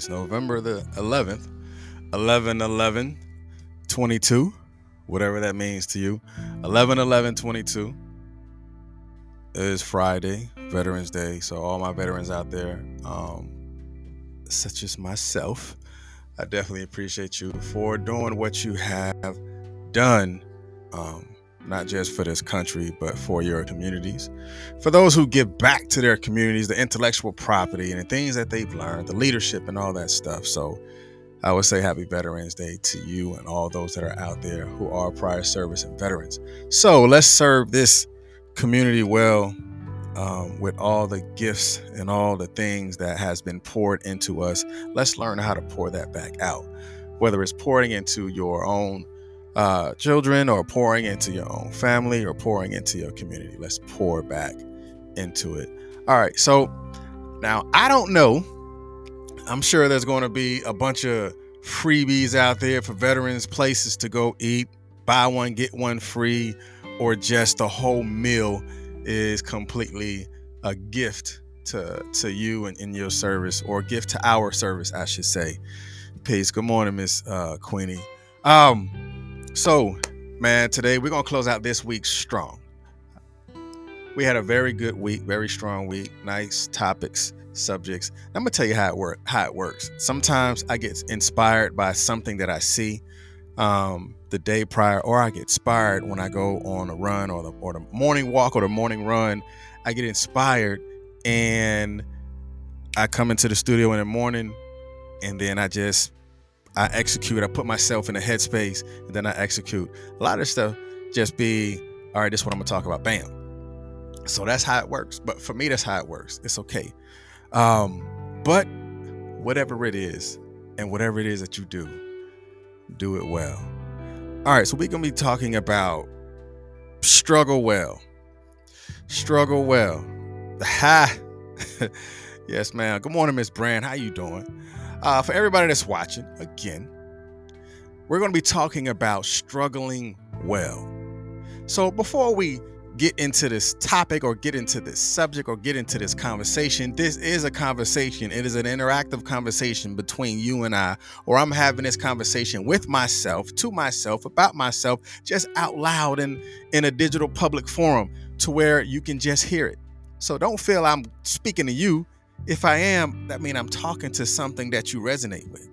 Is November the 11th, 11 11 22, whatever that means to you. 11 11 22 is Friday, Veterans Day. So, all my veterans out there, um, such as myself, I definitely appreciate you for doing what you have done. Um, not just for this country, but for your communities. For those who give back to their communities, the intellectual property and the things that they've learned, the leadership and all that stuff. So I would say happy Veterans Day to you and all those that are out there who are prior service and veterans. So let's serve this community well um, with all the gifts and all the things that has been poured into us. Let's learn how to pour that back out, whether it's pouring into your own uh, children or pouring into your own family or pouring into your community. Let's pour back into it. All right. So now I don't know. I'm sure there's going to be a bunch of freebies out there for veterans, places to go eat, buy one, get one free, or just the whole meal is completely a gift to, to you and in your service, or gift to our service, I should say. Peace. Good morning, Miss uh, Queenie. Um, so, man, today we're going to close out this week strong. We had a very good week, very strong week, nice topics, subjects. I'm gonna tell you how it work how it works. Sometimes I get inspired by something that I see um, the day prior, or I get inspired when I go on a run or the or the morning walk or the morning run. I get inspired and I come into the studio in the morning and then I just I execute. I put myself in a headspace and then I execute. A lot of stuff just be, all right, this is what I'm gonna talk about. Bam. So that's how it works. But for me, that's how it works. It's okay. Um, but whatever it is, and whatever it is that you do, do it well. All right, so we're gonna be talking about struggle well. Struggle well. Ha. yes, ma'am. Good morning, Miss Brand. How you doing? Uh, for everybody that's watching, again, we're going to be talking about struggling well. So before we get into this topic or get into this subject or get into this conversation, this is a conversation. It is an interactive conversation between you and I, or I'm having this conversation with myself, to myself, about myself, just out loud in, in a digital public forum to where you can just hear it. So don't feel I'm speaking to you if I am, that means I'm talking to something that you resonate with.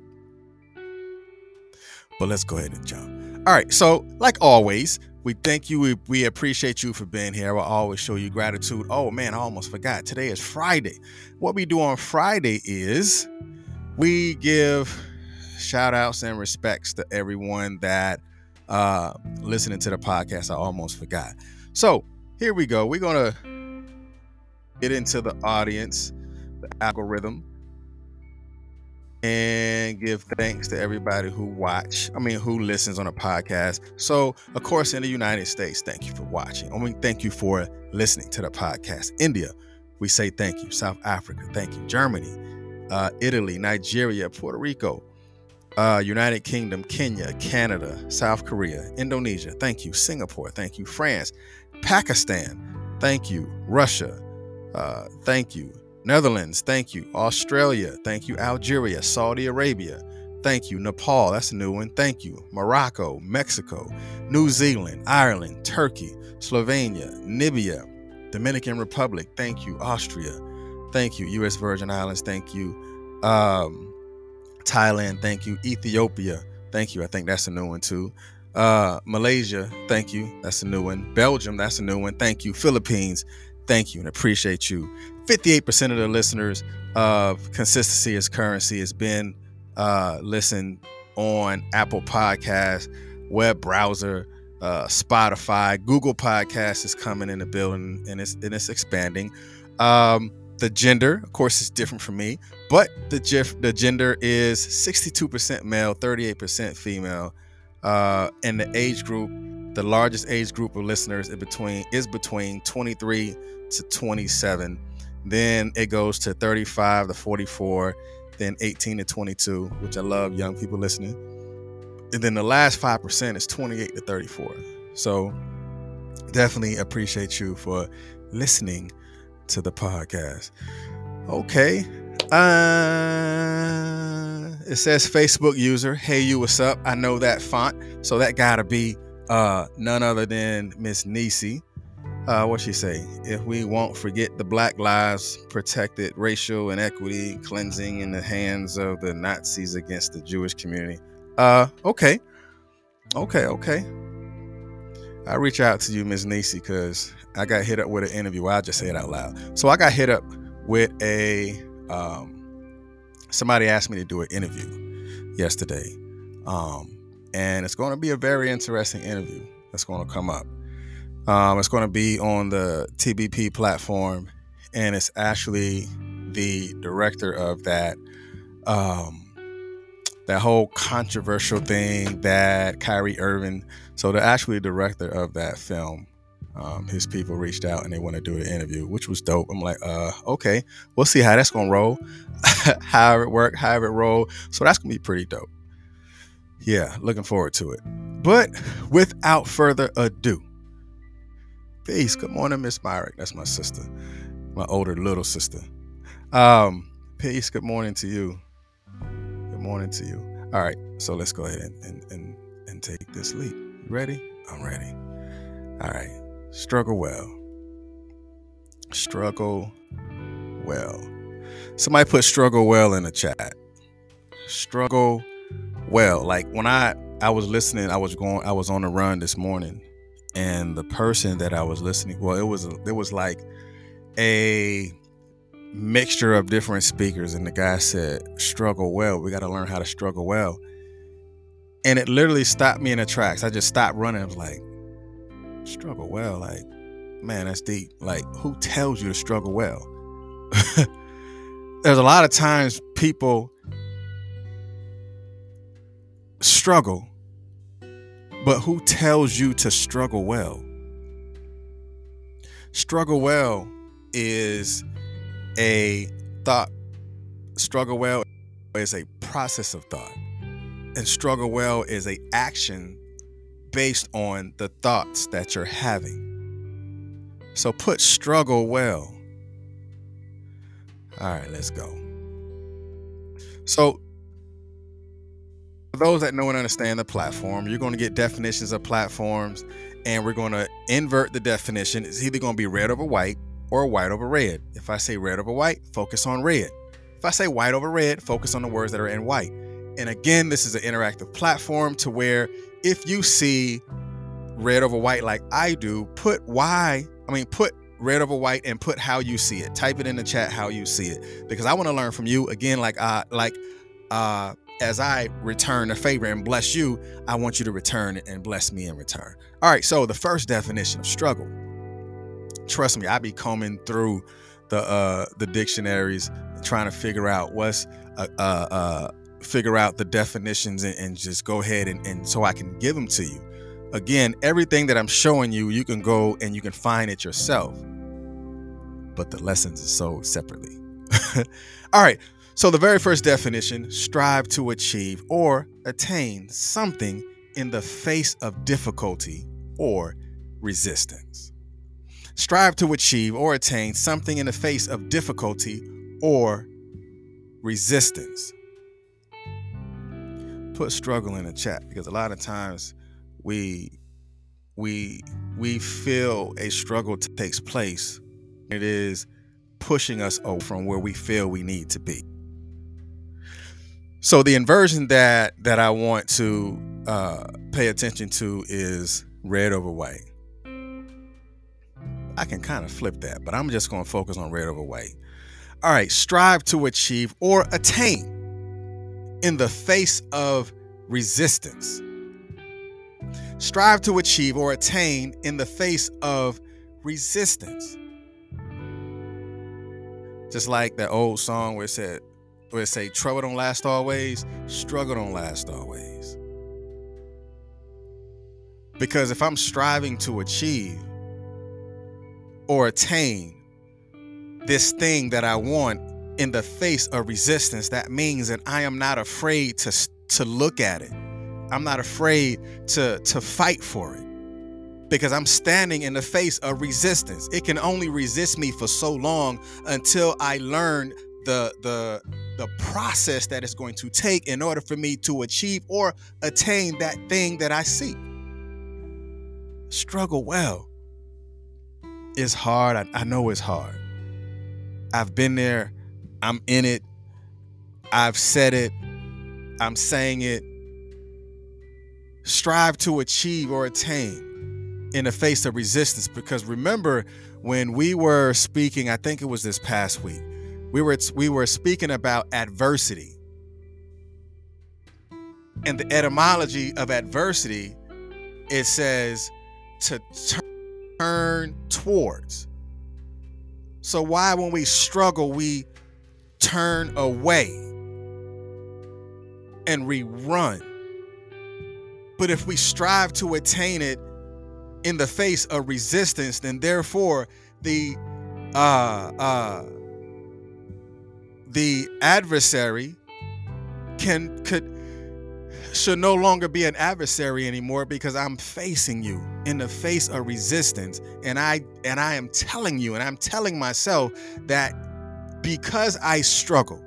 But let's go ahead and jump. All right. So, like always, we thank you. We, we appreciate you for being here. We'll always show you gratitude. Oh, man, I almost forgot. Today is Friday. What we do on Friday is we give shout outs and respects to everyone that uh listening to the podcast. I almost forgot. So, here we go. We're to get into the audience the algorithm and give thanks to everybody who watch i mean who listens on a podcast. So of course in the united states thank you for watching. I mean thank you for listening to the podcast. India we say thank you. South africa thank you. Germany uh, italy nigeria puerto rico uh, united kingdom kenya canada south korea indonesia thank you. Singapore thank you. France pakistan thank you. Russia uh, thank you Netherlands, thank you. Australia, thank you. Algeria, Saudi Arabia, thank you. Nepal, that's a new one, thank you. Morocco, Mexico, New Zealand, Ireland, Turkey, Slovenia, Namibia, Dominican Republic, thank you. Austria, thank you. U.S. Virgin Islands, thank you. Um, Thailand, thank you. Ethiopia, thank you. I think that's a new one too. Uh, Malaysia, thank you. That's a new one. Belgium, that's a new one. Thank you. Philippines, thank you and appreciate you. 58% of the listeners of Consistency is Currency has been uh, listened on Apple Podcasts, web browser, uh, Spotify, Google Podcasts is coming in the building and it's and it's expanding. Um, the gender, of course, is different from me, but the gif, the gender is 62% male, 38% female, uh, and the age group, the largest age group of listeners is between is between 23 to 27. Then it goes to 35 to 44, then 18 to 22, which I love young people listening. And then the last 5% is 28 to 34. So definitely appreciate you for listening to the podcast. Okay. Uh, it says Facebook user. Hey, you, what's up? I know that font, so that gotta be uh none other than Miss Nisi. Uh, what she say? If we won't forget the Black Lives protected racial inequity cleansing in the hands of the Nazis against the Jewish community. Uh, okay, okay, okay. I reach out to you, Miss Nisi, because I got hit up with an interview. I'll just say it out loud. So I got hit up with a um, somebody asked me to do an interview yesterday, um, and it's going to be a very interesting interview that's going to come up. Um, it's going to be on the TBP platform, and it's actually the director of that um, that whole controversial thing that Kyrie Irving. So the actually director of that film, um, his people reached out and they want to do an interview, which was dope. I'm like, uh, okay, we'll see how that's gonna roll, how it work, how it roll. So that's gonna be pretty dope. Yeah, looking forward to it. But without further ado, peace. Good morning, Miss Myrick. That's my sister, my older little sister. Um, peace. Good morning to you. Good morning to you. All right, so let's go ahead and and and, and take this leap. Ready? I'm ready. All right. Struggle well. Struggle well. Somebody put struggle well in the chat. Struggle well. Like when I I was listening, I was going I was on the run this morning and the person that I was listening, well, it was it was like a mixture of different speakers and the guy said struggle well. We got to learn how to struggle well. And it literally stopped me in the tracks. I just stopped running. I was like, struggle well. Like, man, that's deep. Like, who tells you to struggle well? There's a lot of times people struggle, but who tells you to struggle well? Struggle well is a thought. Struggle well is a process of thought. And struggle well is a action based on the thoughts that you're having. So put struggle well. All right, let's go. So, for those that know and understand the platform, you're going to get definitions of platforms, and we're going to invert the definition. It's either going to be red over white or white over red. If I say red over white, focus on red. If I say white over red, focus on the words that are in white. And again, this is an interactive platform to where if you see red over white like I do, put why, I mean, put red over white and put how you see it. Type it in the chat how you see it because I want to learn from you again like uh like uh as I return a favor and bless you, I want you to return and bless me in return. All right, so the first definition of struggle. Trust me, I be combing through the uh the dictionaries trying to figure out what's uh uh, uh figure out the definitions and, and just go ahead and, and so I can give them to you. Again, everything that I'm showing you, you can go and you can find it yourself. But the lessons are sold separately. All right. So the very first definition, strive to achieve or attain something in the face of difficulty or resistance. Strive to achieve or attain something in the face of difficulty or resistance put struggle in the chat because a lot of times we we we feel a struggle takes place. It is pushing us from where we feel we need to be. So the inversion that that I want to uh, pay attention to is red over white. I can kind of flip that, but I'm just going to focus on red over white. All right, strive to achieve or attain in the face of resistance. Strive to achieve or attain in the face of resistance. Just like that old song where it said, where it say, trouble don't last always, struggle don't last always. Because if I'm striving to achieve or attain this thing that I want in the face of resistance, that means that I am not afraid to, to look at it. I'm not afraid to, to fight for it. because I'm standing in the face of resistance. It can only resist me for so long until I learn the the the process that it's going to take in order for me to achieve or attain that thing that I seek. Struggle well. It's hard. I, I know it's hard. I've been there. I'm in it. I've said it. I'm saying it. Strive to achieve or attain in the face of resistance. Because remember, when we were speaking, I think it was this past week, we were we were speaking about adversity. And the etymology of adversity, it says to turn towards. So why when we struggle we turn away and we run? But if we strive to attain it in the face of resistance, then therefore the uh uh the adversary can could should no longer be an adversary anymore because I'm facing you in the face of resistance and I and I am telling you and I'm telling myself that because I struggle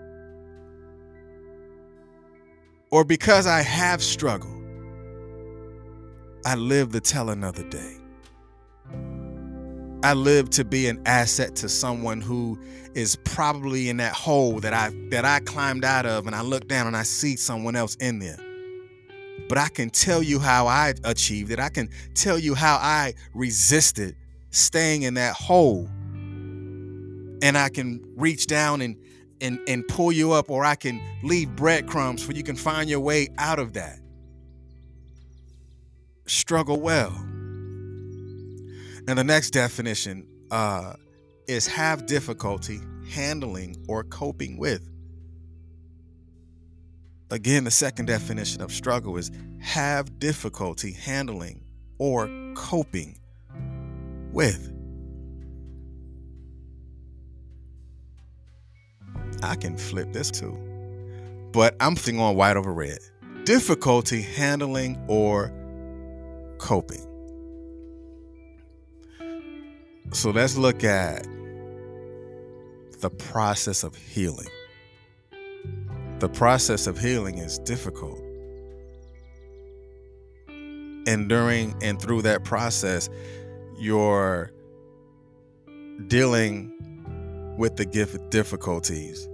or because I have struggled I live to tell another day. I live to be an asset to someone who is probably in that hole that I that I climbed out of and I look down and I see someone else in there. But I can tell you how I achieved it. I can tell you how I resisted staying in that hole. And I can reach down and and and pull you up or I can leave breadcrumbs for you can find your way out of that. Struggle well. And the next definition uh, is have difficulty handling or coping with. Again, the second definition of struggle is have difficulty handling or coping with. I can flip this too, but I'm thinking on white over red. Difficulty handling or coping. So let's look at the process of healing. The process of healing is difficult. And during and through that process, you're dealing with the gift difficulties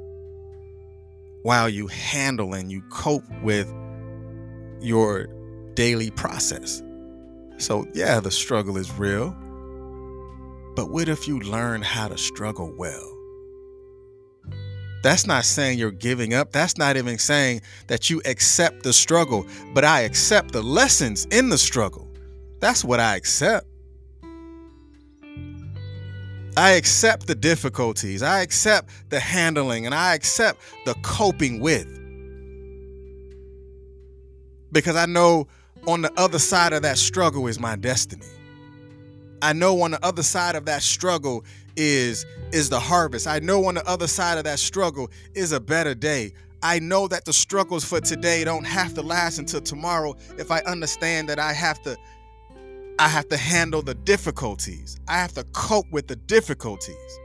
while you handle and you cope with your daily process. So, yeah, the struggle is real. But what if you learn how to struggle well? That's not saying you're giving up. That's not even saying that you accept the struggle, but I accept the lessons in the struggle. That's what I accept. I accept the difficulties. I accept the handling and I accept the coping with. Because I know on the other side of that struggle is my destiny. I know on the other side of that struggle is is the harvest. I know on the other side of that struggle is a better day. I know that the struggles for today don't have to last until tomorrow if I understand that I have to I have to handle the difficulties. I have to cope with the difficulties.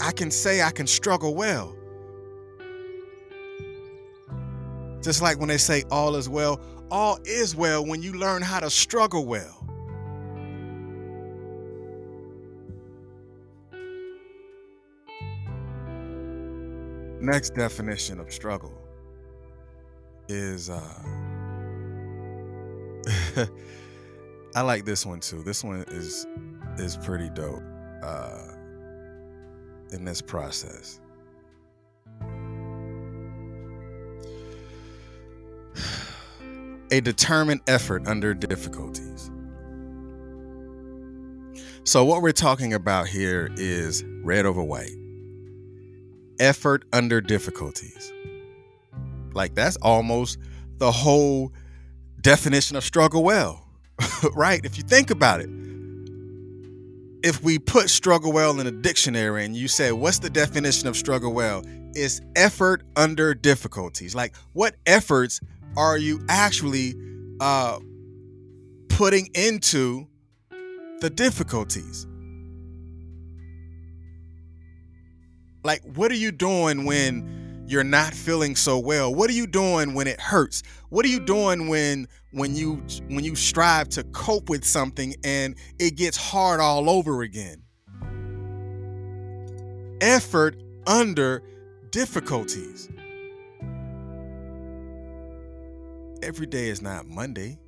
I can say I can struggle well. Just like when they say all is well, all is well when you learn how to struggle well. Next definition of struggle is uh I like this one too. This one is is pretty dope uh in this process. A determined effort under difficulties. So, what we're talking about here is red over white effort under difficulties. Like, that's almost the whole definition of struggle well, right? If you think about it, if we put struggle well in a dictionary and you say, what's the definition of struggle well? It's effort under difficulties. Like, what efforts are you actually uh, putting into the difficulties? Like, what are you doing when you're not feeling so well? What are you doing when it hurts? What are you doing when when you when you strive to cope with something and it gets hard all over again? Effort under difficulties. Every day is not Monday.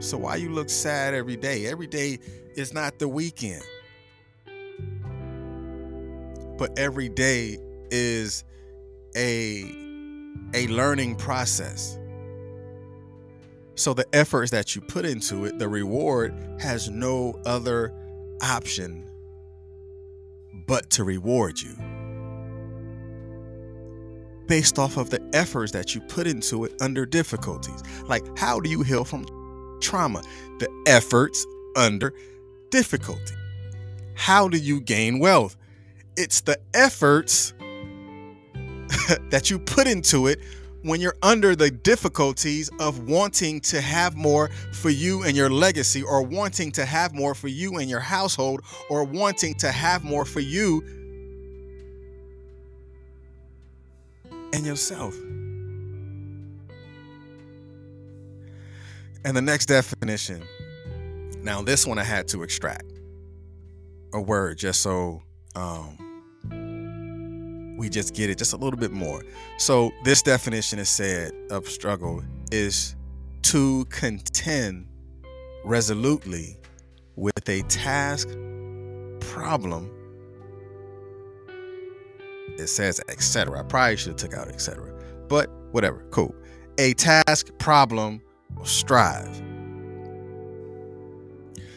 So why you look sad every day? Every day is not the weekend. But every day is a a learning process. So the efforts that you put into it, the reward has no other option but to reward you based off of the efforts that you put into it under difficulties. Like, how do you heal from trauma? The efforts under difficulty. How do you gain wealth? It's the efforts that you put into it when you're under the difficulties of wanting to have more for you and your legacy, or wanting to have more for you and your household, or wanting to have more for you and yourself. And the next definition. Now, this one I had to extract a word just so um, we just get it just a little bit more. So, this definition is said of struggle is to contend resolutely with a task, problem. It says etc. I probably should have took out etc. But whatever, cool. A task, problem, strive.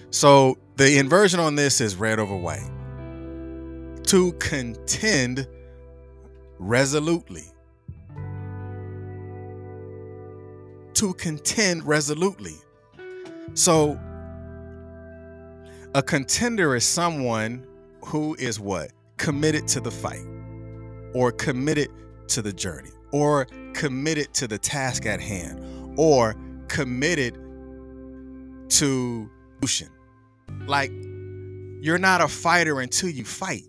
So the inversion on this is red over white. To contend resolutely. To contend resolutely. So, a contender is someone who is what? Committed to the fight, or committed to the journey, or committed to the task at hand, or committed to solution. Like, you're not a fighter until you fight.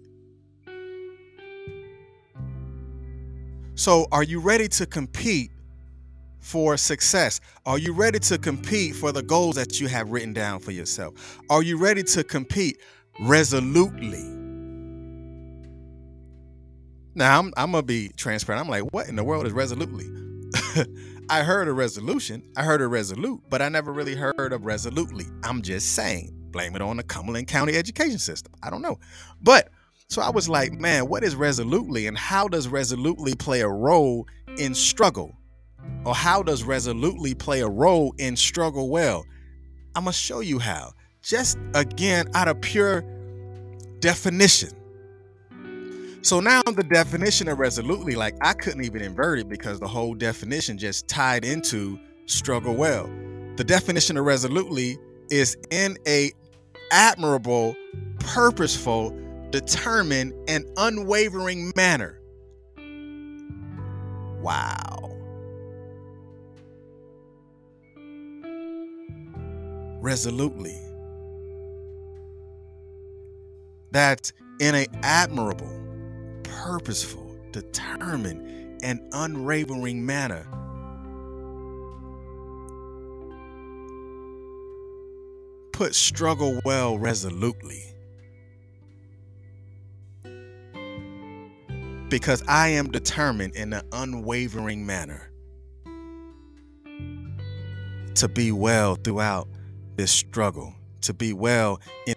So, are you ready to compete for success? Are you ready to compete for the goals that you have written down for yourself? Are you ready to compete resolutely? Now, I'm, I'm to be transparent. I'm like, what in the world is resolutely? I heard a resolution, I heard a resolute, but I never really heard of resolutely. I'm just saying, blame it on the Cumberland County education system. I don't know. But so I was like, man, what is resolutely and how does resolutely play a role in struggle? Or how does resolutely play a role in struggle well? I'm to show you how. Just again, out of pure definition. So now the definition of resolutely, like I couldn't even invert it because the whole definition just tied into struggle well. The definition of resolutely is in a admirable, purposeful, determined, and unwavering manner. Wow. Resolutely. That's in a admirable, purposeful, determined, and unwavering manner. Put struggle well resolutely. because I am determined in an unwavering manner to be well throughout this struggle, to be well in,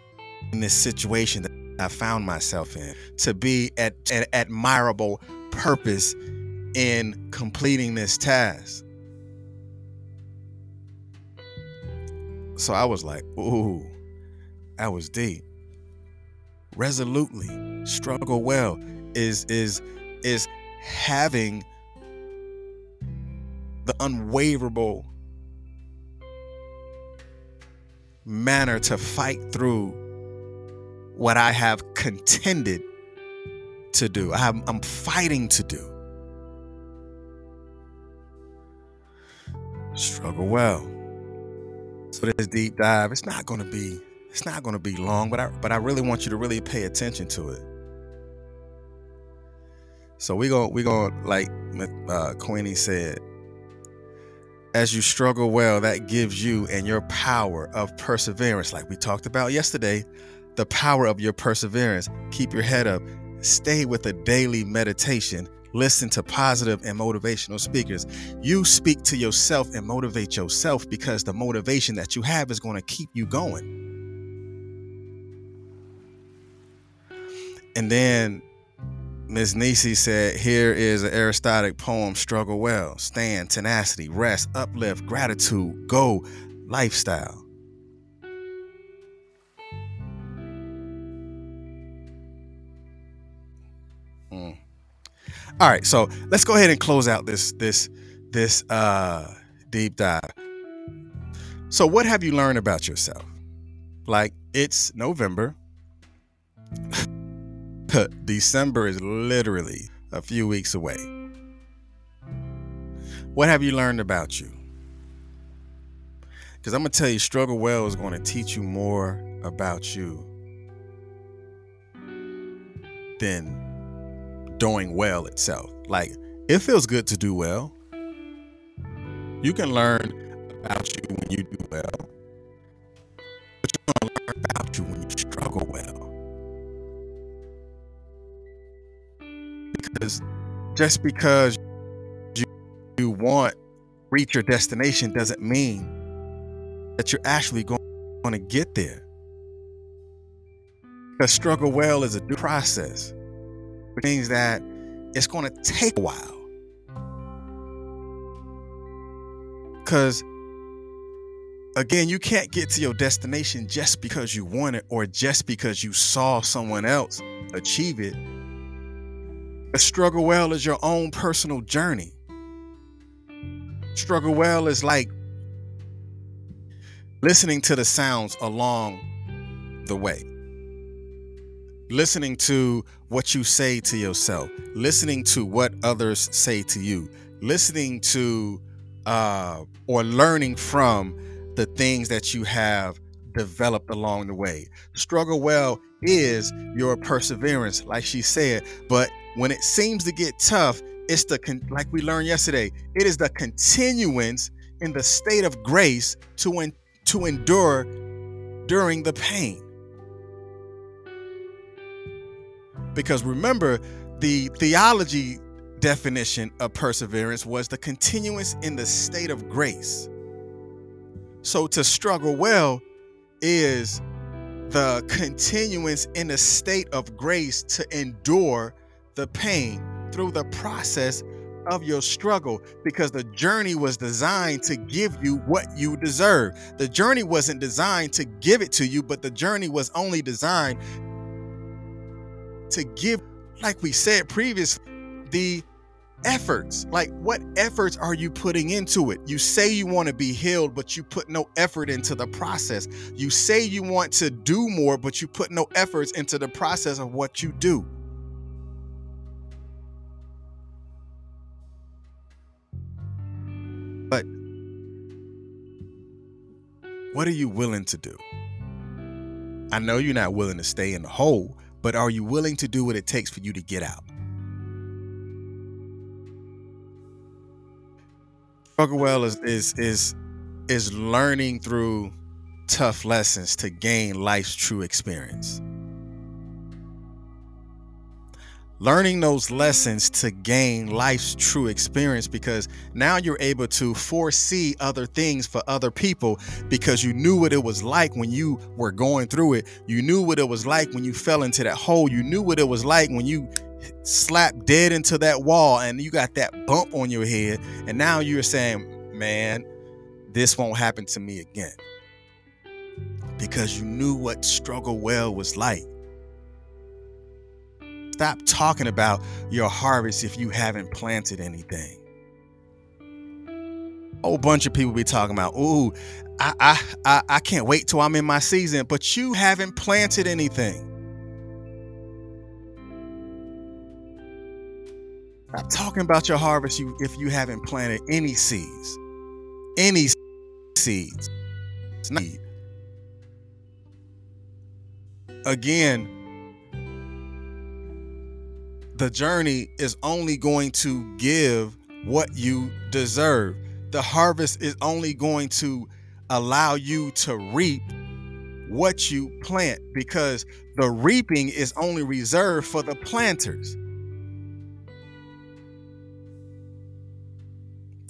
in this situation I found myself in, to be at an admirable purpose in completing this task. So I was like, ooh, that was deep. Resolutely, struggle well is is is having the unwaverable manner to fight through what I have contended to do. I have, I'm fighting to do. Struggle well. So this deep dive, it's not going to be it's not going to be long, but I but I really want you to really pay attention to it. So we go we go like uh, Queenie said, as you struggle well, that gives you and your power of perseverance, like we talked about yesterday, the power of your perseverance. Keep your head up. Stay with a daily meditation. Listen to positive and motivational speakers. You speak to yourself and motivate yourself because the motivation that you have is going to keep you going. And then Ms. Nisi said, Here is an acrostic poem Struggle Well, Stand, Tenacity, Rest, Uplift, Gratitude, Go, Lifestyle. All right, so let's go ahead and close out this this this uh deep dive. So what have you learned about yourself? Like it's November. December is literally a few weeks away. What have you learned about you? Because I'm going to tell you, Struggle Well is going to teach you more about you than doing well itself. Like, it feels good to do well. You can learn about you when you do well, but you're to learn about you when you struggle well. because just because you, you want reach your destination doesn't mean that you're actually going, going to get there. Because struggle well is a process, which means that it's going to take a while. Because again, you can't get to your destination just because you want it or just because you saw someone else achieve it a struggle well is your own personal journey. Struggle well is like listening to the sounds along the way. Listening to what you say to yourself, listening to what others say to you, listening to uh, or learning from the things that you have developed along the way. Struggle well is your perseverance, like she said, but when it seems to get tough, it's the con- like we learned yesterday. It is the continuance in the state of grace to en- to endure during the pain. Because remember, the theology definition of perseverance was the continuance in the state of grace. So to struggle well is the continuance in a state of grace to endure the pain, through the process of your struggle because the journey was designed to give you what you deserve. The journey wasn't designed to give it to you, but the journey was only designed to give, like we said previously, the efforts. Like, what efforts are you putting into it? You say you want to be healed, but you put no effort into the process. You say you want to do more, but you put no efforts into the process of what you do. But what are you willing to do? I know you're not willing to stay in the hole, but are you willing to do what it takes for you to get out? Struggle well is is is is learning through tough lessons to gain life's true experience. Learning those lessons to gain life's true experience because now you're able to foresee other things for other people because you knew what it was like when you were going through it. You knew what it was like when you fell into that hole. You knew what it was like when you slapped dead into that wall and you got that bump on your head. And now you're saying, man, this won't happen to me again. Because you knew what struggle well was like. Stop talking about your harvest if you haven't planted anything. A whole bunch of people be talking about, ooh, I, I, I, I can't wait till I'm in my season, but you haven't planted anything. Stop talking about your harvest if you haven't planted any seeds. Any seeds. Again, the journey is only going to give what you deserve. The harvest is only going to allow you to reap what you plant because the reaping is only reserved for the planters.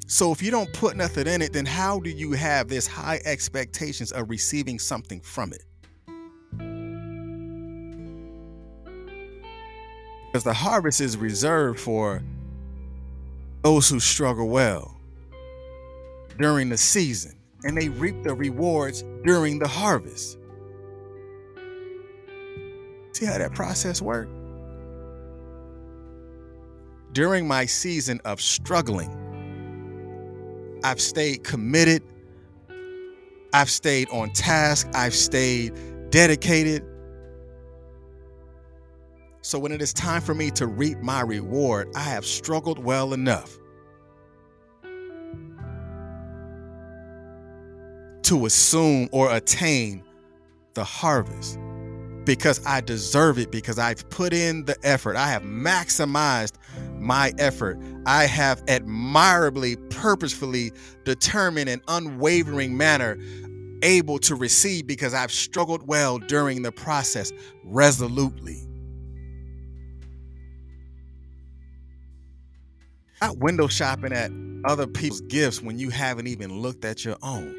So if you don't put nothing in it, then how do you have this high expectations of receiving something from it? Because the harvest is reserved for those who struggle well during the season and they reap the rewards during the harvest. See how that process works? During my season of struggling, I've stayed committed. I've stayed on task. I've stayed dedicated. So when it is time for me to reap my reward, I have struggled well enough to assume or attain the harvest because I deserve it because I've put in the effort. I have maximized my effort. I have admirably, purposefully determined an unwavering manner able to receive because I've struggled well during the process resolutely. Not window shopping at other people's gifts when you haven't even looked at your own.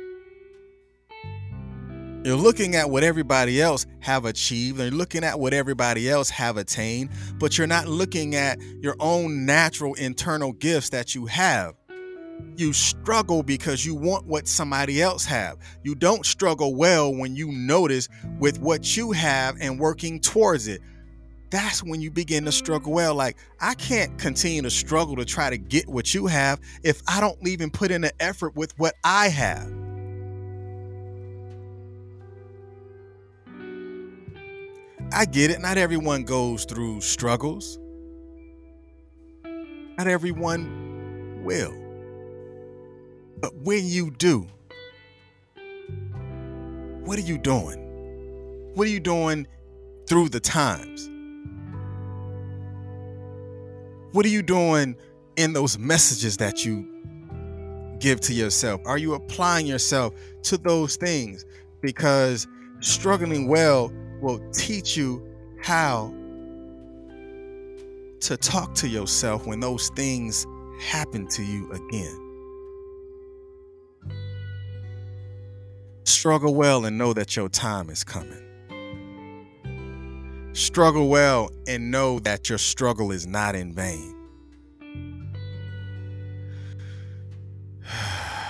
You're looking at what everybody else have achieved, and you're looking at what everybody else have attained, but you're not looking at your own natural internal gifts that you have. You struggle because you want what somebody else have. You don't struggle well when you notice with what you have and working towards it. That's when you begin to struggle well. Like, I can't continue to struggle to try to get what you have if I don't even put in the effort with what I have. I get it. Not everyone goes through struggles. Not everyone will. But when you do, what are you doing? What are you doing through the times? What are you doing in those messages that you give to yourself? Are you applying yourself to those things? Because struggling well will teach you how to talk to yourself when those things happen to you again. Struggle well and know that your time is coming. Struggle well and know that your struggle is not in vain.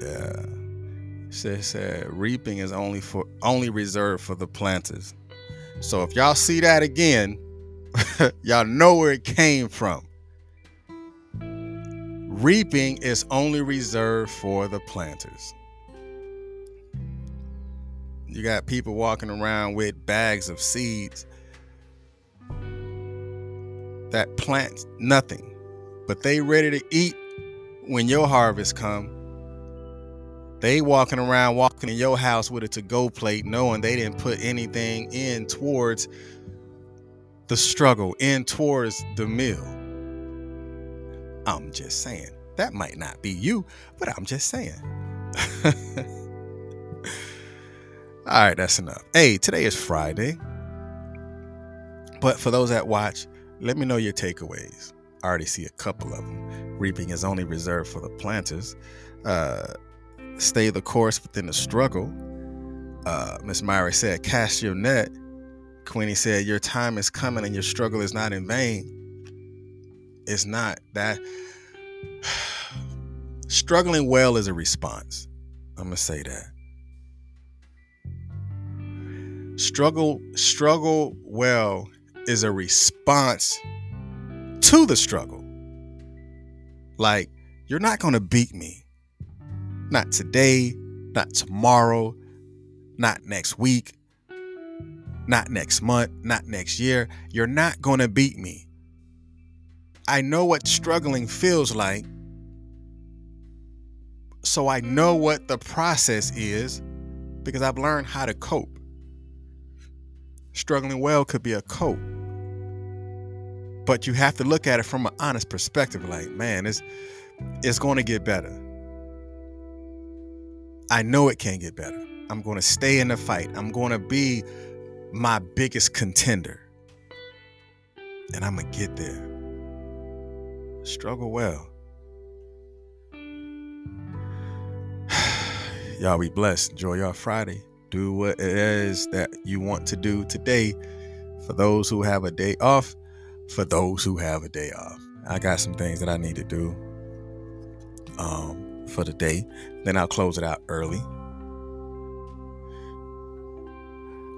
Yeah. She said reaping is only for only reserved for the planters. So if y'all see that again, y'all know where it came from. Reaping is only reserved for the planters. You got people walking around with bags of seeds that plant nothing, but they ready to eat when your harvest come they walking around, walking in your house with a to-go plate, knowing they didn't put anything in towards the struggle, in towards the meal. I'm just saying. That might not be you, but I'm just saying. All right, that's enough. Hey, today is Friday. But for those that watch, let me know your takeaways. I already see a couple of them. Reaping is only reserved for the planters. Uh, stay the course within the struggle. Uh, Miss Myra said, cast your net. Queenie said, your time is coming and your struggle is not in vain. It's not that. Struggling well is a response. I'm gonna say that. Struggle, struggle well is a response to the struggle. Like, you're not gonna beat me. Not today, not tomorrow, not next week, not next month, not next year. You're not going to beat me. I know what struggling feels like. So I know what the process is because I've learned how to cope. Struggling well could be a cope. But you have to look at it from an honest perspective like, man, it's it's going to get better. I know it can get better. I'm going to stay in the fight. I'm going to be my biggest contender. And I'm going to get there. Struggle well. y'all be blessed. Enjoy your Friday. Do what it is that you want to do today. For those who have a day off, for those who have a day off. I got some things that I need to do um, for the day. Then I'll close it out early.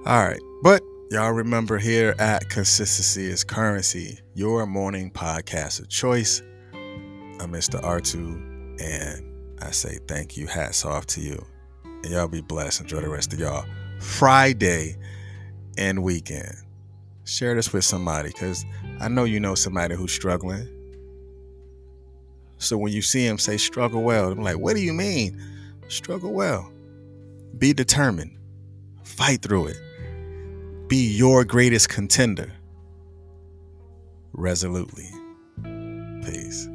All right. But y'all remember here at Consistency is Currency, your morning podcast of choice. I'm Mr. R2, and I say thank you. Hats off to you. And y'all be blessed. Enjoy the rest of y'all Friday and weekend. Share this with somebody because I know you know somebody who's struggling. So when you see him say struggle well, I'm like, what do you mean? Struggle well. Be determined. Fight through it. Be your greatest contender. Resolutely. Peace.